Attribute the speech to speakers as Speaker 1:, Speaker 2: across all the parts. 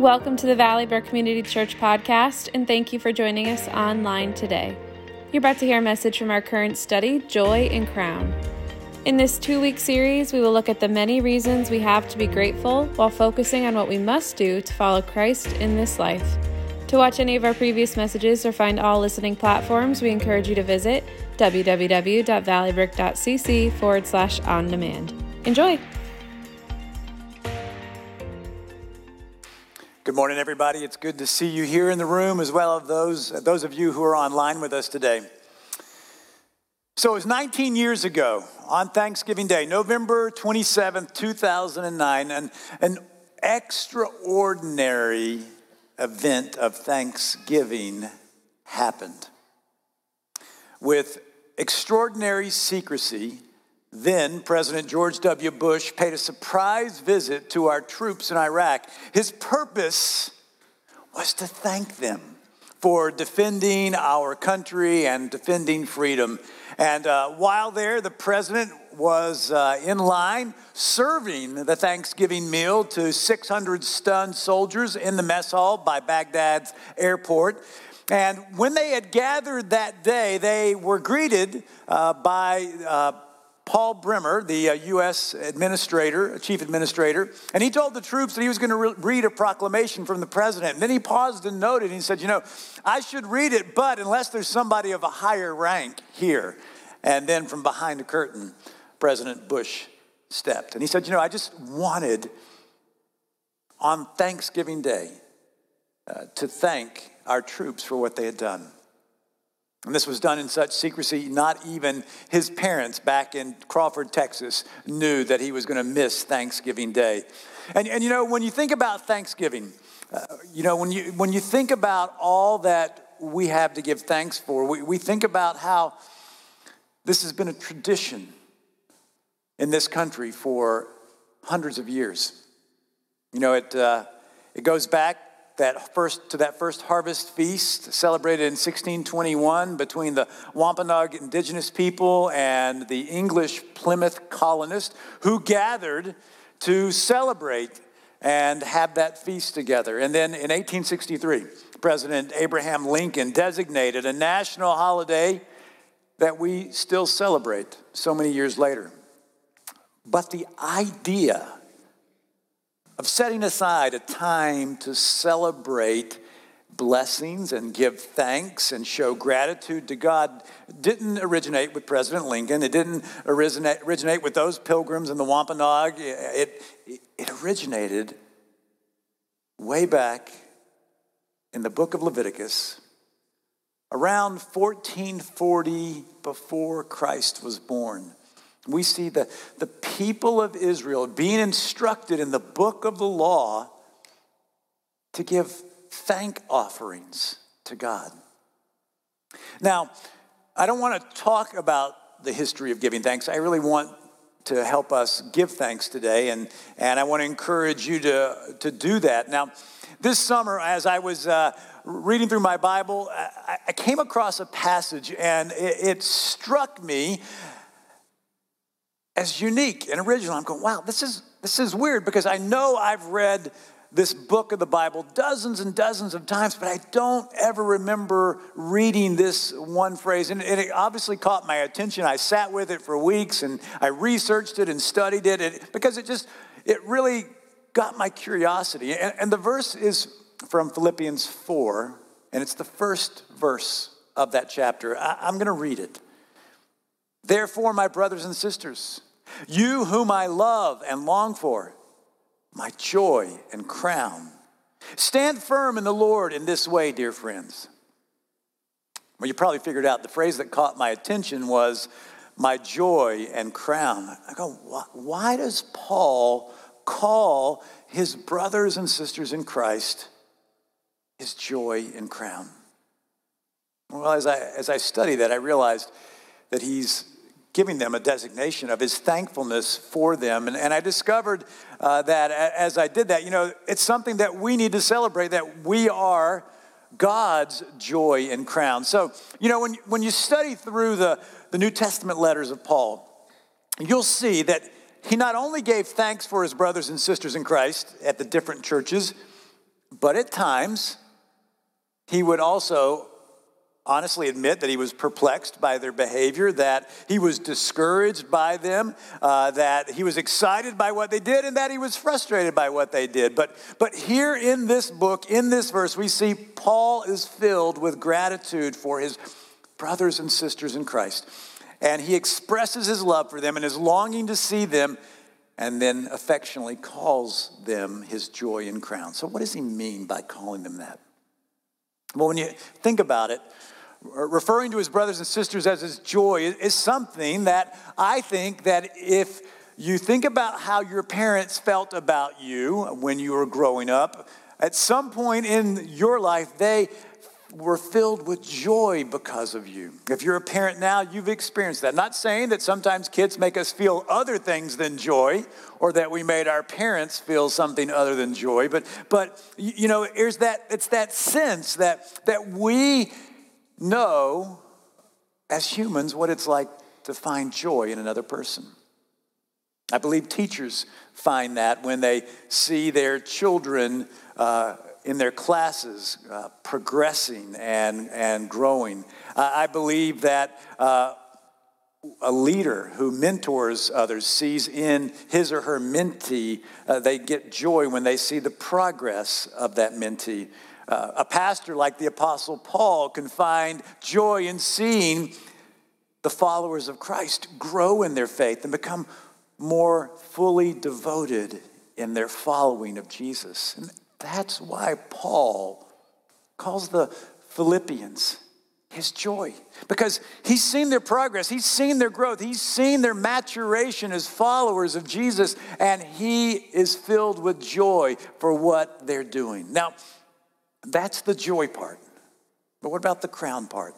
Speaker 1: Welcome to the Valley Brook Community Church podcast, and thank you for joining us online today. You're about to hear a message from our current study, Joy and Crown. In this two week series, we will look at the many reasons we have to be grateful while focusing on what we must do to follow Christ in this life. To watch any of our previous messages or find all listening platforms, we encourage you to visit www.valleybrook.cc forward slash on demand. Enjoy!
Speaker 2: Good morning, everybody. It's good to see you here in the room, as well as those, those of you who are online with us today. So it was 19 years ago on Thanksgiving Day, November 27th, 2009, an, an extraordinary event of Thanksgiving happened. With extraordinary secrecy, then, President George W. Bush paid a surprise visit to our troops in Iraq. His purpose was to thank them for defending our country and defending freedom. And uh, while there, the president was uh, in line serving the Thanksgiving meal to 600 stunned soldiers in the mess hall by Baghdad's airport. And when they had gathered that day, they were greeted uh, by uh, Paul Bremer, the uh, U.S. administrator, chief administrator, and he told the troops that he was going to re- read a proclamation from the president. And then he paused and noted, and he said, You know, I should read it, but unless there's somebody of a higher rank here. And then from behind the curtain, President Bush stepped. And he said, You know, I just wanted on Thanksgiving Day uh, to thank our troops for what they had done. And this was done in such secrecy, not even his parents back in Crawford, Texas, knew that he was going to miss Thanksgiving Day. And, and you know, when you think about Thanksgiving, uh, you know, when you, when you think about all that we have to give thanks for, we, we think about how this has been a tradition in this country for hundreds of years. You know, it, uh, it goes back that first, to that first harvest feast celebrated in 1621 between the Wampanoag indigenous people and the English Plymouth colonists who gathered to celebrate and have that feast together. And then in 1863, President Abraham Lincoln designated a national holiday that we still celebrate so many years later. But the idea of setting aside a time to celebrate blessings and give thanks and show gratitude to God didn't originate with President Lincoln. It didn't originate, originate with those pilgrims in the Wampanoag. It, it, it originated way back in the book of Leviticus around 1440 before Christ was born we see the, the people of Israel being instructed in the book of the law to give thank offerings to God. Now, I don't want to talk about the history of giving thanks. I really want to help us give thanks today, and, and I want to encourage you to, to do that. Now, this summer, as I was uh, reading through my Bible, I, I, came across a passage, and it, it struck me as unique and original. I'm going, wow, this is, this is weird because I know I've read this book of the Bible dozens and dozens of times, but I don't ever remember reading this one phrase. And it obviously caught my attention. I sat with it for weeks and I researched it and studied it, it because it just, it really got my curiosity. And, and the verse is from Philippians 4, and it's the first verse of that chapter. I, I'm going to read it. Therefore, my brothers and sisters, you whom I love and long for, my joy and crown. Stand firm in the Lord in this way, dear friends. Well, you probably figured out the phrase that caught my attention was my joy and crown. I go, why does Paul call his brothers and sisters in Christ his joy and crown? Well, as I, as I study that, I realized that he's giving them a designation of his thankfulness for them. And, and I discovered uh, that as I did that, you know, it's something that we need to celebrate that we are God's joy and crown. So, you know, when, when you study through the, the New Testament letters of Paul, you'll see that he not only gave thanks for his brothers and sisters in Christ at the different churches, But at times, he would also honestly admit that he was perplexed by their behavior, that he was discouraged by them, uh, that he was excited by what they did, and that he was frustrated by what they did. But, but here in this book, in this verse, we see Paul is filled with gratitude for his brothers and sisters in Christ. And he expresses his love for them and his longing to see them, and then affectionately calls them his joy and crown. So, what does he mean by calling them that? Well, when you think about it, Uh, referring to his brothers and sisters as his joy is something that I think that if you think about how your parents felt about you when you were growing up, at some point in your life, they were filled with joy because of you. If you're a parent now, you've experienced that. Not saying that sometimes kids make us feel other things than joy or that we made our parents feel something other than joy, but but you know, there's that it's that sense that that we know as humans what it's like to find joy in another person. I believe teachers find that when they see their children uh, in their classes uh, progressing and, and growing. I believe that uh, a leader who mentors others sees in his or her mentee, uh, they get joy when they see the progress of that mentee. Uh, a pastor like the Apostle Paul can find joy in seeing the followers of Christ grow in their faith and become more fully devoted in their following of Jesus. And that's why Paul calls the Philippians his joy because he's seen their progress, he's seen their growth, he's seen their maturation as followers of Jesus, and he is filled with joy for what they're doing. Now, that's the joy part. But what about the crown part?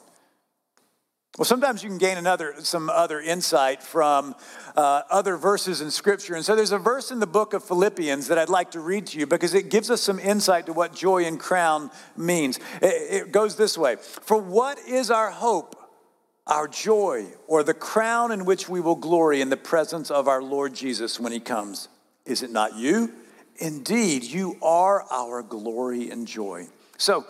Speaker 2: Well, sometimes you can gain another, some other insight from uh, other verses in Scripture. And so there's a verse in the book of Philippians that I'd like to read to you because it gives us some insight to what joy and crown means. It, it goes this way For what is our hope, our joy, or the crown in which we will glory in the presence of our Lord Jesus when he comes? Is it not you? Indeed, you are our glory and joy. So,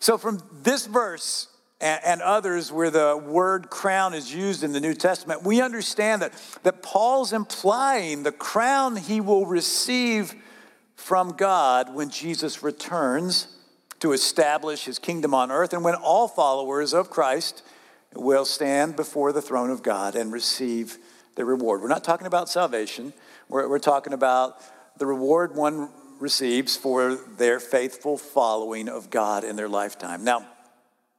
Speaker 2: so from this verse and, and others where the word crown is used in the New Testament, we understand that, that Paul's implying the crown he will receive from God when Jesus returns to establish his kingdom on earth and when all followers of Christ will stand before the throne of God and receive the reward. We're not talking about salvation, we're, we're talking about the reward one receives for their faithful following of God in their lifetime. Now,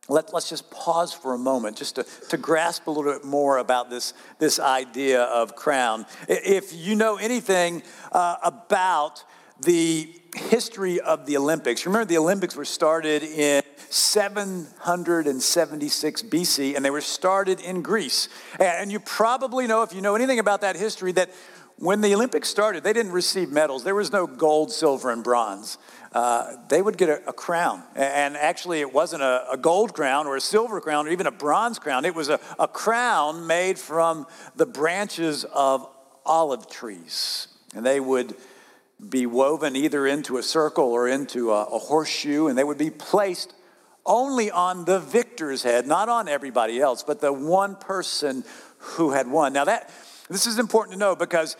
Speaker 2: let, us just pause for a moment just to, to grasp a little bit more about this, this idea of crown. If you know anything uh, about the history of the Olympics, remember the Olympics were started in 776 BC and they were started in Greece. And you probably know, if you know anything about that history, that when the Olympics started, they didn't receive medals. There was no gold, silver, and bronze. Uh, they would get a, a, crown. And actually, it wasn't a, a, gold crown or a silver crown or even a bronze crown. It was a, a crown made from the branches of olive trees. And they would be woven either into a circle or into a, a horseshoe, and they would be placed only on the victor's head, not on everybody else, but the one person who had won. Now, that this is important to know because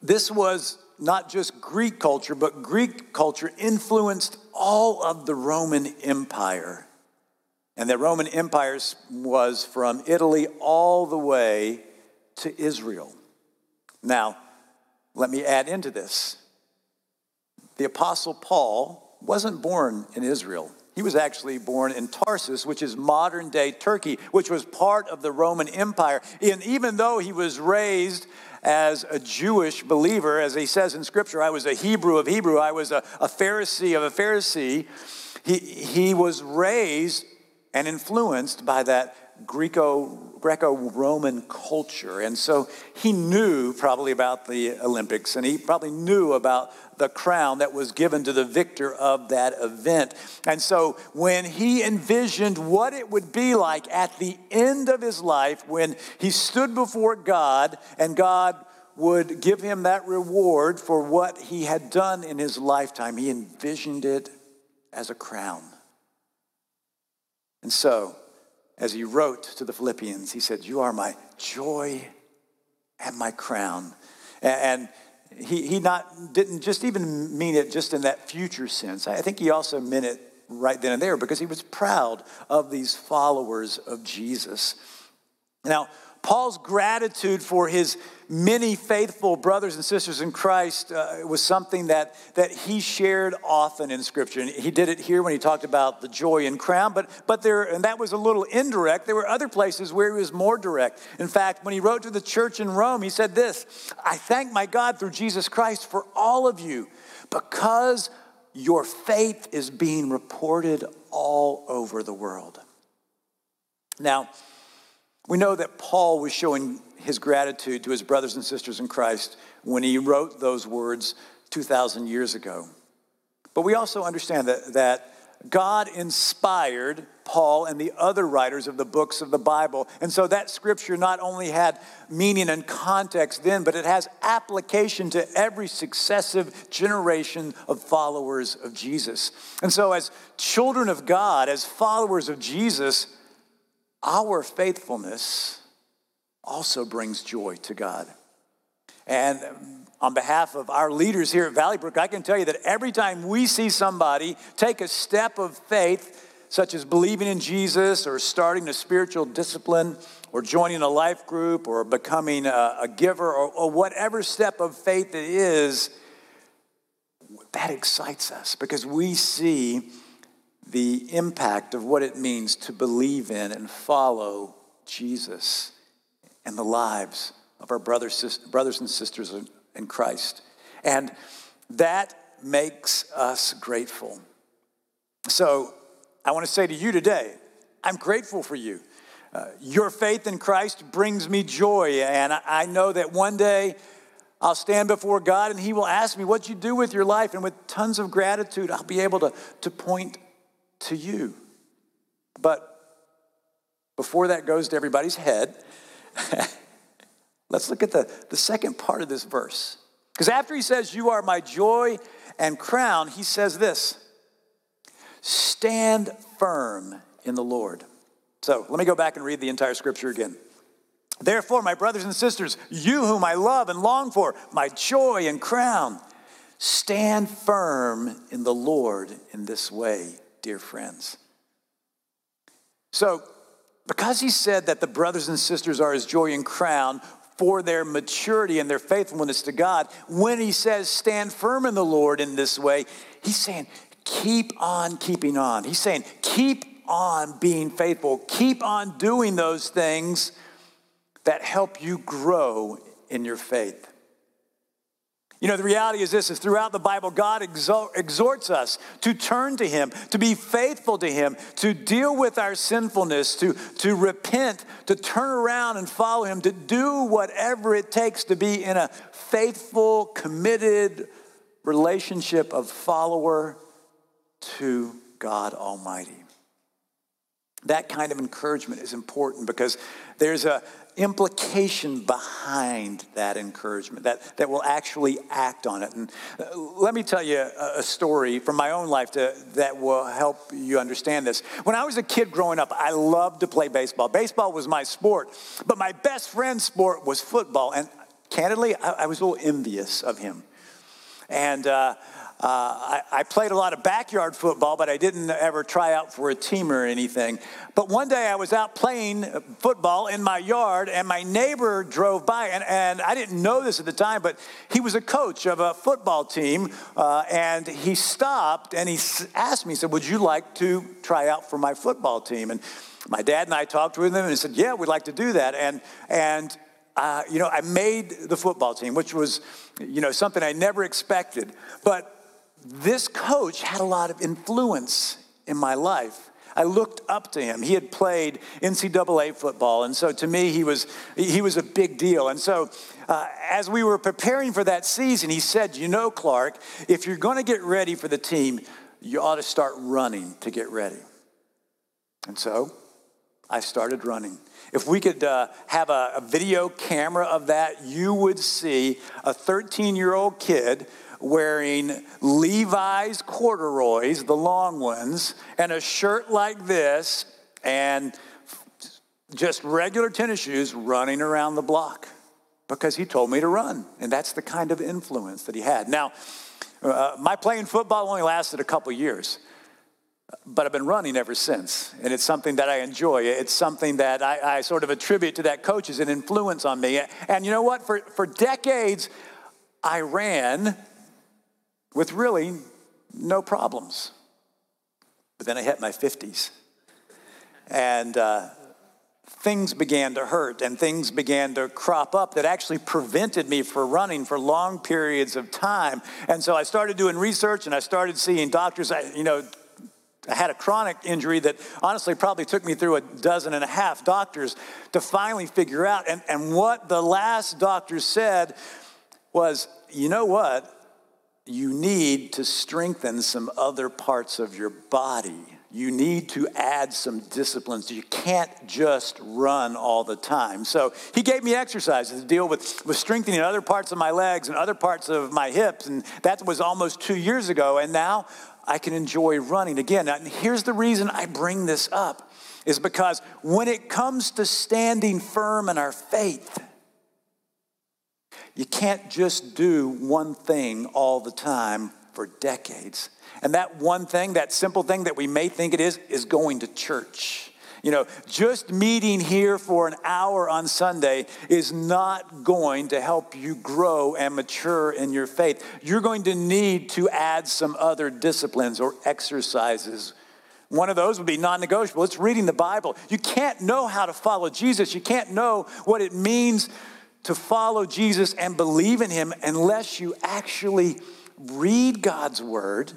Speaker 2: this was not just Greek culture, but Greek culture influenced all of the Roman Empire. And the Roman Empire was from Italy all the way to Israel. Now, let me add into this. The Apostle Paul wasn't born in Israel. He was actually born in Tarsus, which is modern day Turkey, which was part of the Roman Empire. And even though he was raised as a Jewish believer, as he says in Scripture, I was a Hebrew of Hebrew, I was a, a Pharisee of a Pharisee, he, he was raised and influenced by that Greco Greco Roman culture. And so he knew probably about the Olympics and he probably knew about the crown that was given to the victor of that event. And so when he envisioned what it would be like at the end of his life when he stood before God and God would give him that reward for what he had done in his lifetime. He envisioned it as a crown. And so, as he wrote to the Philippians, he said, You are my joy and my crown. And he, he not, didn't just even mean it just in that future sense. I think he also meant it right then and there because he was proud of these followers of Jesus. Now, Paul's gratitude for his many faithful brothers and sisters in Christ uh, was something that, that he shared often in Scripture. And he did it here when he talked about the joy and crown, but, but there, and that was a little indirect. There were other places where he was more direct. In fact, when he wrote to the church in Rome, he said this I thank my God through Jesus Christ for all of you because your faith is being reported all over the world. Now, we know that Paul was showing his gratitude to his brothers and sisters in Christ when he wrote those words 2,000 years ago. But we also understand that, that God inspired Paul and the other writers of the books of the Bible. And so that scripture not only had meaning and context then, but it has application to every successive generation of followers of Jesus. And so, as children of God, as followers of Jesus, our faithfulness also brings joy to God. And on behalf of our leaders here at Valley Brook, I can tell you that every time we see somebody take a step of faith, such as believing in Jesus or starting a spiritual discipline or joining a life group or becoming a, a giver or, or whatever step of faith it is, that excites us because we see the impact of what it means to believe in and follow Jesus and the lives of our brothers, brothers and sisters in Christ. And that makes us grateful. So I want to say to you today, I'm grateful for you. Uh, your faith in Christ brings me joy, and I know that one day I'll stand before God and He will ask me what you do with your life, and with tons of gratitude, I'll be able to, to point to you. But before that goes to everybody's head, let's look at the, the second part of this verse. Because after he says, You are my joy and crown, he says this Stand firm in the Lord. So let me go back and read the entire scripture again. Therefore, my brothers and sisters, you whom I love and long for, my joy and crown, stand firm in the Lord in this way dear friends. So, because he said that the brothers and sisters are his joy and crown for their maturity and their faithfulness to God, when he says stand firm in the Lord in this way, he's saying keep on keeping on. He's saying keep on being faithful, keep on doing those things that help you grow in your faith. You know, the reality is this is throughout the Bible, God exhorts us to turn to Him, to be faithful to Him, to deal with our sinfulness, to, to repent, to turn around and follow Him, to do whatever it takes to be in a faithful, committed relationship of follower to God Almighty. That kind of encouragement is important because there's a, implication behind that encouragement that, that will actually act on it. And uh, let me tell you a, story from my own life to, that will help you understand this. When I was a kid growing up, I loved to play baseball. Baseball was my sport, but my best friend's sport was football. And candidly, I, I was a little envious of him. And uh, uh, I, I, played a lot of backyard football, but I didn't ever try out for a team or anything. But one day I was out playing football in my yard, and my neighbor drove by, and, and I didn't know this at the time, but he was a coach of a football team, uh, and he stopped and he asked me, he said, Would you like to try out for my football team? And my dad and I talked with him and he said, Yeah, we'd like to do that. And, and uh, you know, I made the football team, which was, you know, something I never expected. But this coach had a lot of influence in my life. I looked up to him. He had played NCAA football, and so to me, he was, he was a big deal. And so, uh, as we were preparing for that season, he said, You know, Clark, if you're going to get ready for the team, you ought to start running to get ready. And so, I started running. If we could uh, have a, a video camera of that, you would see a 13 year old kid wearing Levi's corduroys, the long ones, and a shirt like this, and just regular tennis shoes running around the block because he told me to run. And that's the kind of influence that he had. Now, uh, my playing football only lasted a couple years, but I've been running ever since. And it's something that I enjoy. It's something that I, I sort of attribute to that coach as an influence on me. And you know what? For, for decades, I ran with really no problems. But then I hit my 50s. And uh, things began to hurt and things began to crop up that actually prevented me from running for long periods of time. And so I started doing research and I started seeing doctors. I, you know, I had a chronic injury that honestly probably took me through a dozen and a half doctors to finally figure out. And, and what the last doctor said was, you know what? You need to strengthen some other parts of your body you need to add some disciplines. You can't just run all the time. So he gave me exercises to deal with, with strengthening other parts of my legs and other parts of my hips. And that was almost two years ago. And now I can enjoy running again. And here's the reason I bring this up is because when it comes to standing firm in our faith, you can't just do one thing all the time for decades. And that one thing, that simple thing that we may think it is, is going to church. You know, just meeting here for an hour on Sunday is not going to help you grow and mature in your faith. You're going to need to add some other disciplines or exercises. One of those would be non negotiable. It's reading the Bible. You can't know how to follow Jesus, you can't know what it means to follow Jesus and believe in Him unless you actually read God's Word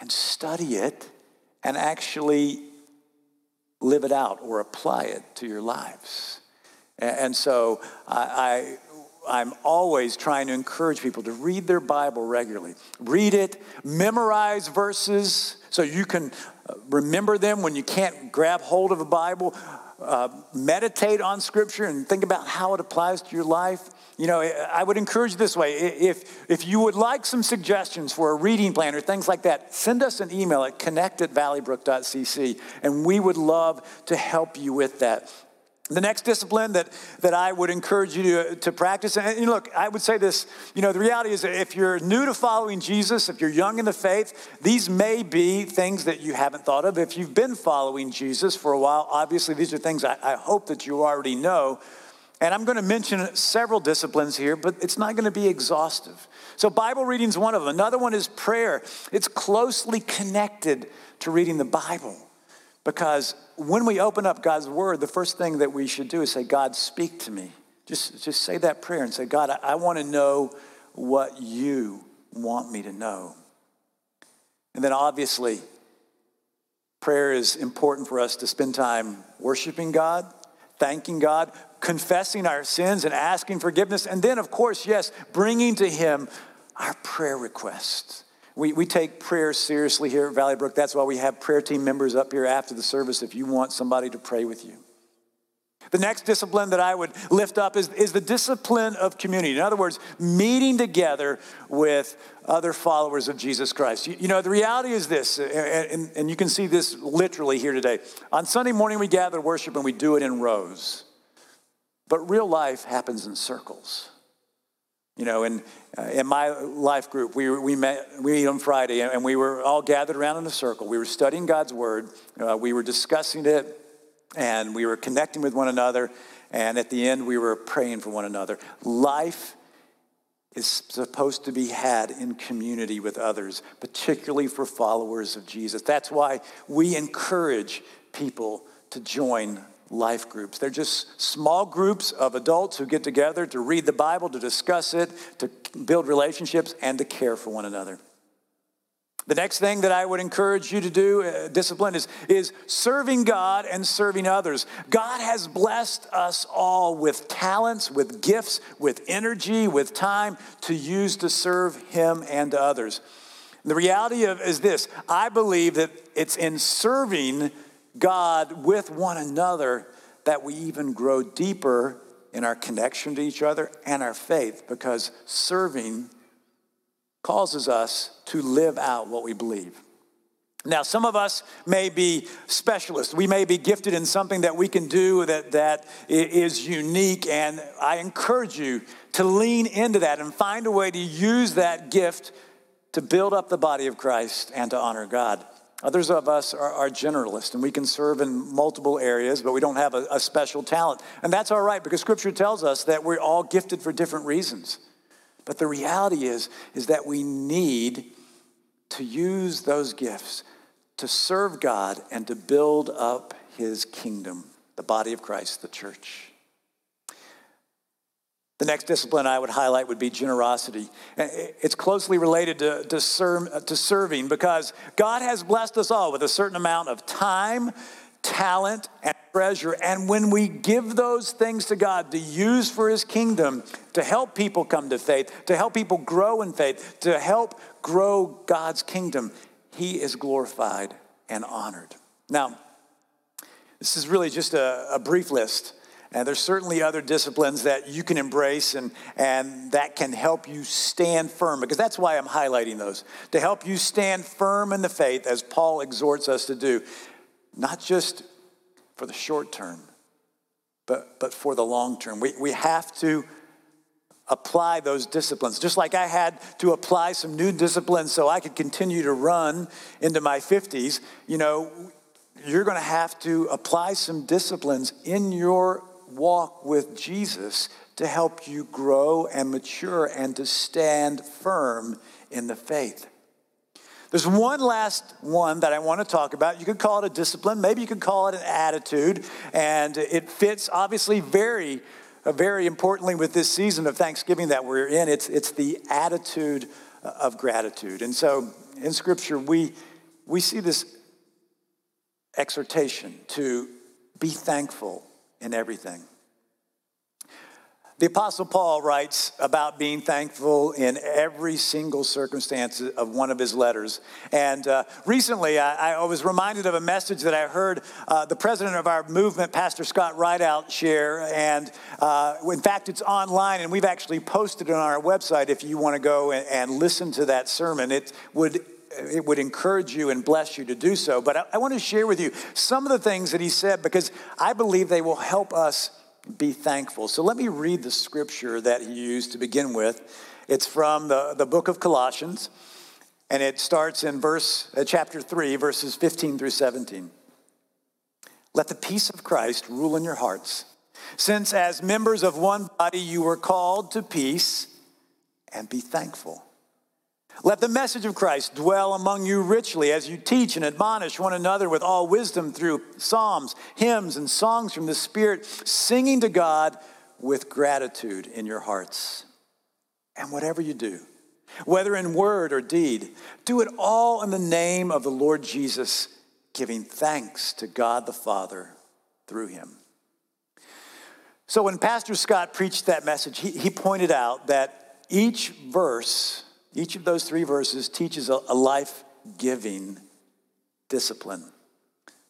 Speaker 2: and study it and actually live it out or apply it to your lives. And so I, I, am always trying to encourage people to read their Bible regularly. Read it, memorize verses so you can uh, remember them when you can't grab hold of a Bible. Uh, meditate on Scripture and think about how it applies to your life. You know, I would encourage this way. If, if you would like some suggestions for a reading plan or things like that, send us an email at connect at valleybrook.cc, and we would love to help you with that. The next discipline that, that I would encourage you to, to practice, and look, I would say this, you know, the reality is if you're new to following Jesus, if you're young in the faith, these may be things that you haven't thought of. If you've been following Jesus for a while, obviously these are things I, I hope that you already know. And I'm going to mention several disciplines here, but it's not going to be exhaustive. So, Bible reading is one of them. Another one is prayer. It's closely connected to reading the Bible because when we open up God's Word, the first thing that we should do is say, God, speak to me. Just, just say that prayer and say, God, I, I want to know what you want me to know. And then, obviously, prayer is important for us to spend time worshiping God, thanking God, confessing our sins and asking forgiveness. And then, of course, yes, bringing to Him our prayer requests. We, we take prayer seriously here at Valley Brook. That's why we have prayer team members up here after the service if you want somebody to pray with you. The next discipline that I would lift up is, is the discipline of community. In other words, meeting together with other followers of Jesus Christ. You, you know, the reality is this, and, and you can see this literally here today. On Sunday morning, we gather worship and we do it in rows. But real life happens in circles. You know, in, uh, in my life group, we, we met, we meet on Friday, and we were all gathered around in a circle. We were studying God's Word, uh, we were discussing it, and we were connecting with one another, and at the end, we were praying for one another. Life is supposed to be had in community with others, particularly for followers of Jesus. That's why we encourage people to join life groups. They're just small groups of adults who get together to read the Bible, to discuss it, to build relationships, and to care for one another. The next thing that I would encourage you to do, uh, discipline, is, is serving God and serving others. God has blessed us all with talents, with gifts, with energy, with time to use to serve Him and others. The reality of is this I believe that it's in serving God with one another that we even grow deeper in our connection to each other and our faith because serving causes us to live out what we believe. Now, some of us may be specialists. We may be gifted in something that we can do that, that is unique, and I encourage you to lean into that and find a way to use that gift to build up the body of Christ and to honor God. Others of us are, are generalists and we can serve in multiple areas, but we don't have a, a special talent. And that's all right because scripture tells us that we're all gifted for different reasons. But the reality is, is that we need to use those gifts to serve God and to build up his kingdom, the body of Christ, the church. The next discipline I would highlight would be generosity. It's closely related to, to, serve, to serving because God has blessed us all with a certain amount of time, talent, and treasure. And when we give those things to God to use for His kingdom, to help people come to faith, to help people grow in faith, to help grow God's kingdom, He is glorified and honored. Now, this is really just a, a brief list and there's certainly other disciplines that you can embrace and, and that can help you stand firm, because that's why I'm highlighting those, to help you stand firm in the faith, as Paul exhorts us to do, not just for the short term, but, but for the long term. We, we have to apply those disciplines. Just like I had to apply some new disciplines so I could continue to run into my 50s, you know, you're going to have to apply some disciplines in your walk with Jesus to help you grow and mature and to stand firm in the faith. There's one last one that I want to talk about. You could call it a discipline, maybe you could call it an attitude, and it fits obviously very, very importantly with this season of Thanksgiving that we're in. It's, it's the attitude of gratitude. And so in Scripture, we, we see this exhortation to be thankful in everything. The Apostle Paul writes about being thankful in every single circumstance of one of his letters. And uh, recently, I, I, was reminded of a message that I heard uh, the president of our movement, Pastor Scott Ridout, share. And uh, in fact, it's online, and we've actually posted it on our website if you want to go and, and listen to that sermon. It would it would encourage you and bless you to do so. But I, I want to share with you some of the things that he said because I believe they will help us be thankful. So let me read the scripture that he used to begin with. It's from the, the book of Colossians, and it starts in verse uh, chapter 3, verses 15 through 17. Let the peace of Christ rule in your hearts, since as members of one body you were called to peace, and be thankful. Let the message of Christ dwell among you richly as you teach and admonish one another with all wisdom through psalms, hymns, and songs from the Spirit, singing to God with gratitude in your hearts. And whatever you do, whether in word or deed, do it all in the name of the Lord Jesus, giving thanks to God the Father through him. So when Pastor Scott preached that message, he, he pointed out that each verse each of those three verses teaches a, life giving discipline.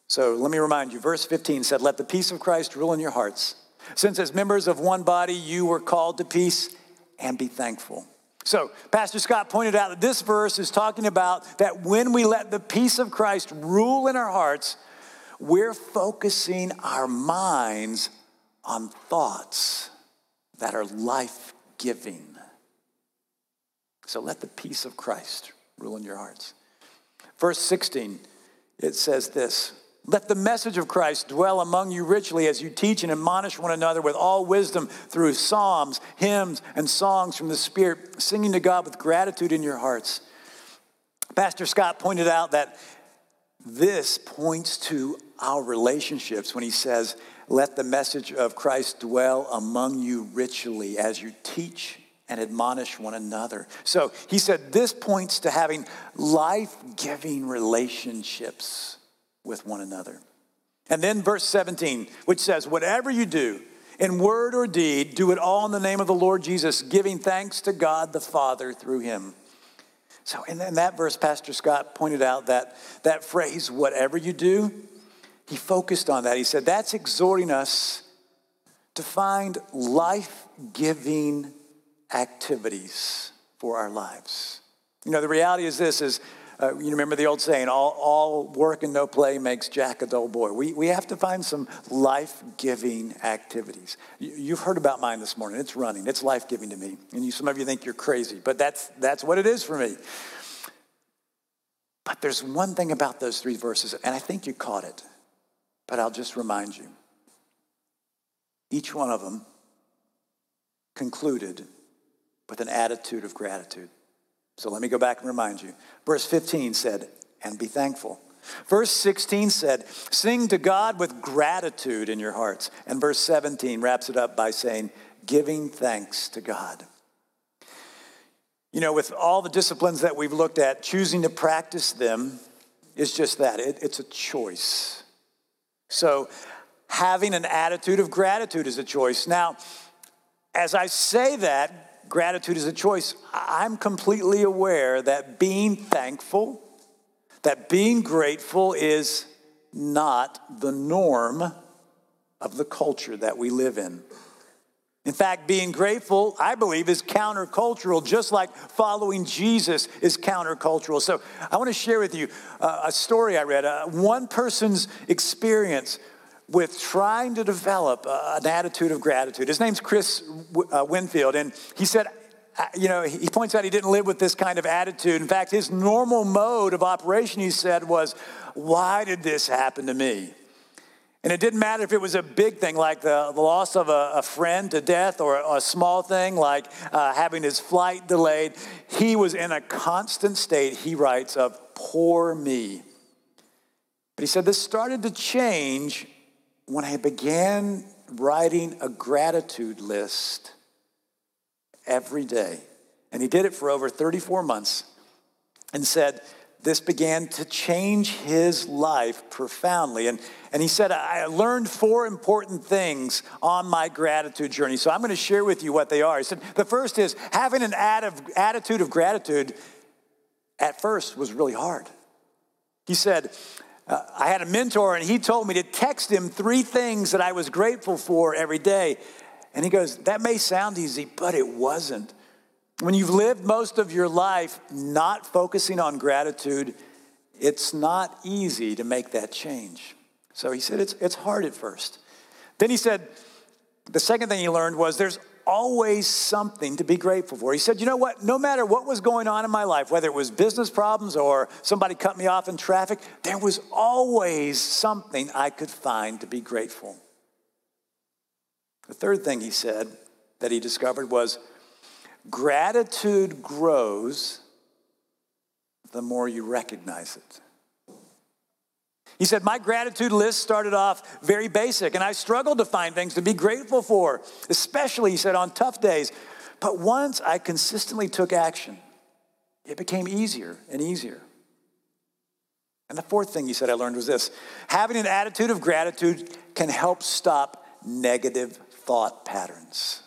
Speaker 2: So let me remind you verse 15 said, Let the peace of Christ rule in your hearts. Since as members of one body you were called to peace and be thankful. So, Pastor Scott pointed out that this verse is talking about that when we let the peace of Christ rule in our hearts, we're focusing our minds on thoughts that are life giving. So let the peace of Christ rule in your hearts. Verse 16, it says this Let the message of Christ dwell among you richly as you teach and admonish one another with all wisdom through psalms, hymns, and songs from the Spirit, singing to God with gratitude in your hearts. Pastor Scott pointed out that this points to our relationships when he says, Let the message of Christ dwell among you richly as you teach and admonish one another. So he said this points to having life giving relationships with one another. And then verse 17, which says, Whatever you do, in word or deed, do it all in the name of the Lord Jesus, giving thanks to God the Father through him. So in that verse, Pastor Scott pointed out that that phrase, whatever you do, he focused on that. He said, that's exhorting us to find life giving activities for our lives. You know, the reality is this is, uh, you remember the old saying, all, all work and no play makes Jack a dull boy. We, we have to find some life giving activities. You, have heard about mine this morning. It's running, it's life giving to me. And you, some of you think you're crazy, but that's, that's what it is for me. But there's one thing about those three verses, and I think you caught it, but I'll just remind you. Each one of them concluded with an attitude of gratitude. So let me go back and remind you. Verse 15 said, and be thankful. Verse 16 said, sing to God with gratitude in your hearts. And verse 17 wraps it up by saying, giving thanks to God. You know, with all the disciplines that we've looked at, choosing to practice them is just that it, it's a choice. So, having an attitude of gratitude is a choice. Now, as I say that, gratitude is a choice, I'm completely aware that being thankful, that being grateful is not the norm of the culture that we live in. In fact, being grateful, I believe, is countercultural, just like following Jesus is countercultural. So I want to share with you uh, a story I read, uh, one person's experience with trying to develop an attitude of gratitude. His name's Chris uh, Winfield, and he said, uh, you know, he points out he didn't live with this kind of attitude. In fact, his normal mode of operation, he said, was, Why did this happen to me? And it didn't matter if it was a big thing like the, the loss of a, a, friend to death or a, a small thing like uh, having his flight delayed. He was in a constant state, he writes, of poor me. But he said this started to change when I began writing a gratitude list every day. And he did it for over 34 months and said, this began to change his life profoundly. And, and he said, I learned four important things on my gratitude journey. So I'm going to share with you what they are. He said, the first is having an attitude of gratitude at first was really hard. He said, uh, I had a mentor and he told me to text him three things that I was grateful for every day. And he goes, That may sound easy, but it wasn't. When you've lived most of your life not focusing on gratitude, it's not easy to make that change. So he said it's, it's hard at first. Then he said, the second thing he learned was there's always something to be grateful for. He said, You know what? No matter what was going on in my life, whether it was business problems or somebody cut me off in traffic, there was always something I could find to be grateful. The third thing he said that he discovered was Gratitude grows the more you recognize it. He said, My gratitude list started off very basic, and I struggled to find things to be grateful for, especially, he said, on tough days. But once I consistently took action, it became easier and easier. And the fourth thing he said I learned was this having an attitude of gratitude can help stop negative thought patterns.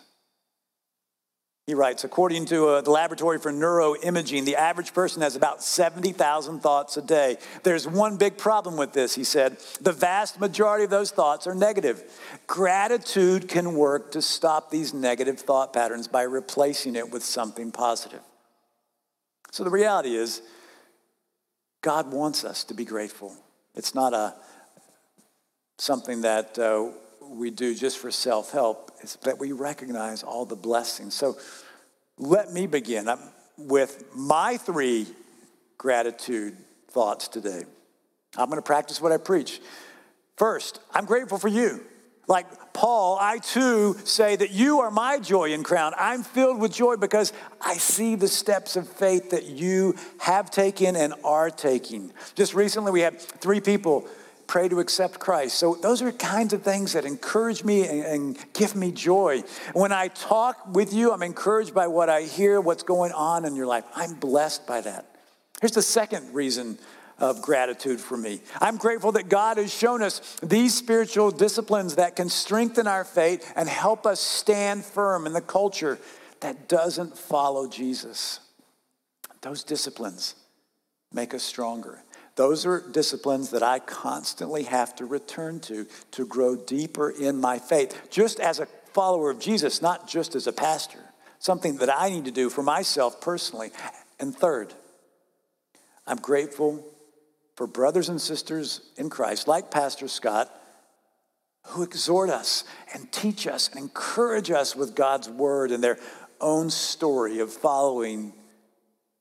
Speaker 2: He writes, according to uh, the Laboratory for Neuroimaging, the average person has about 70,000 thoughts a day. There's one big problem with this, he said. The vast majority of those thoughts are negative. Gratitude can work to stop these negative thought patterns by replacing it with something positive. So the reality is, God wants us to be grateful. It's not a something that uh, we do just for self help, it's that we recognize all the blessings. So let me begin with my three gratitude thoughts today. I'm going to practice what I preach. First, I'm grateful for you. Like Paul, I too say that you are my joy and crown. I'm filled with joy because I see the steps of faith that you have taken and are taking. Just recently, we had three people pray to accept Christ. So those are kinds of things that encourage me and, and, give me joy. When I talk with you, I'm encouraged by what I hear, what's going on in your life. I'm blessed by that. Here's the second reason of gratitude for me. I'm grateful that God has shown us these spiritual disciplines that can strengthen our faith and help us stand firm in the culture that doesn't follow Jesus. Those disciplines make us stronger. Those are disciplines that I constantly have to return to to grow deeper in my faith, just as a follower of Jesus, not just as a pastor. Something that I need to do for myself personally. And third, I'm grateful for brothers and sisters in Christ, like Pastor Scott, who exhort us and teach us and encourage us with God's word and their own story of following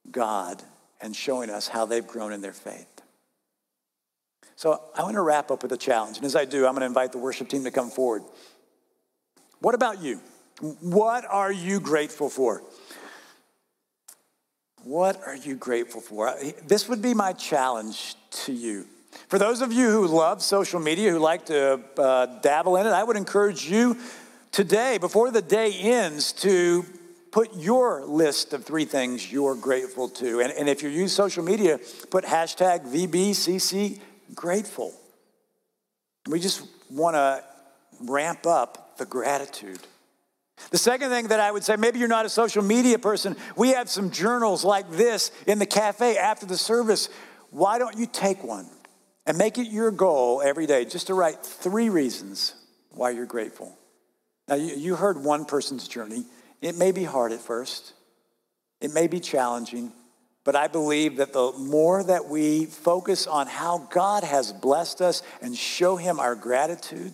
Speaker 2: God and showing us how they've grown in their faith. So I want to wrap up with a challenge. And as I do, I'm going to invite the worship team to come forward. What about you? What are you grateful for? What are you grateful for? This would be my challenge to you. For those of you who love social media, who like to uh, dabble in it, I would encourage you today, before the day ends, to put your list of three things you're grateful to. And, and if you use social media, put hashtag VBCC grateful. We just want to ramp up the gratitude. The second thing that I would say, maybe you're not a social media person, we have some journals like this in the cafe after the service. Why don't you take one and make it your goal every day just to write three reasons why you're grateful? Now, you, heard one person's journey. It may be hard at first, it may be challenging, but I believe that the more that we focus on how God has blessed us and show Him our gratitude,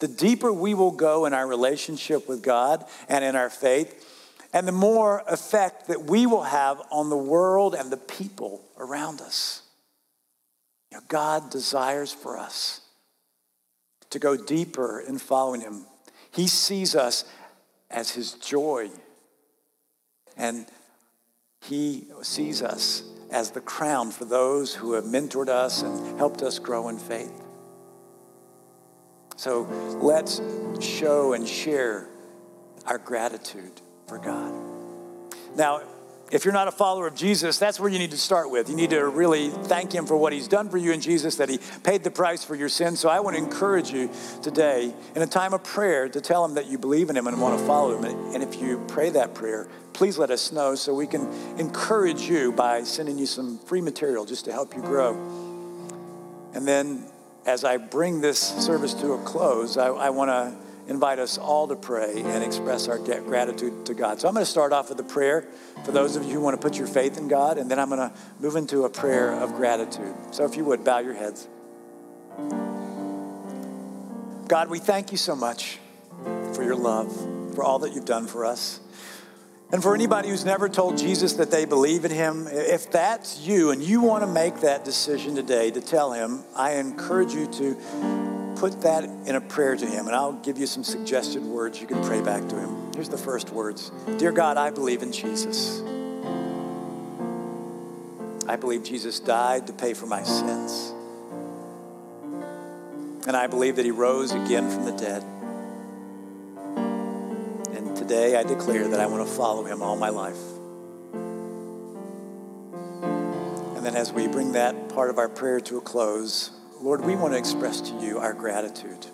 Speaker 2: the deeper we will go in our relationship with God and in our faith, and the more effect that we will have on the world and the people around us. You know, God desires for us to go deeper in following Him. He sees us as His joy, and He sees us as the crown for those who have mentored us and helped us grow in faith. So let's show and share our gratitude for God. Now, if you're not a follower of Jesus, that's where you need to start with. You need to really thank Him for what He's done for you in Jesus, that He paid the price for your sins. So I want to encourage you today, in a time of prayer, to tell Him that you believe in Him and want to follow Him. And if you pray that prayer, please let us know so we can encourage you by sending you some free material just to help you grow. And then as I bring this service to a close, I, I want to invite us all to pray and express our gratitude to God. So I'm going to start off with a prayer for those of you who want to put your faith in God, and then I'm going to move into a prayer of gratitude. So if you would, bow your heads. God, we thank you so much for your love, for all that you've done for us. And for anybody who's never told Jesus that they believe in him, if that's you and you want to make that decision today to tell him, I encourage you to put that in a prayer to him. And I'll give you some suggested words you can pray back to him. Here's the first words Dear God, I believe in Jesus. I believe Jesus died to pay for my sins. And I believe that he rose again from the dead And today I declare that I want to follow him all my life. And then as we bring that part of our prayer to a close, Lord, we want to express to you our gratitude.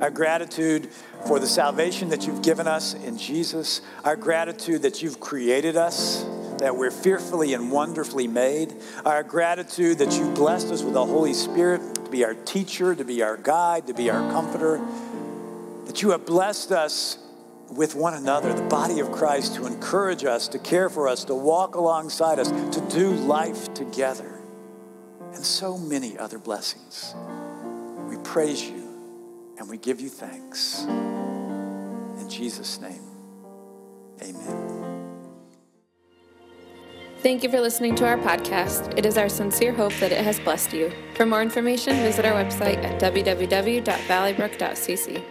Speaker 2: Our gratitude for the salvation that you've given us in Jesus, our gratitude that you've created us, that we're fearfully and wonderfully made, our gratitude that you've blessed us with the Holy Spirit to be our teacher, to be our guide, to be our comforter, that you have blessed us with one another, the body of Christ, to encourage us, to care for us, to walk alongside us, to do life together, and so many other blessings. We praise you and we give you thanks. In Jesus' name, amen.
Speaker 1: Thank you for listening to our podcast. It is our sincere hope that it has blessed you. For more information, visit our website at www.valleybrook.cc.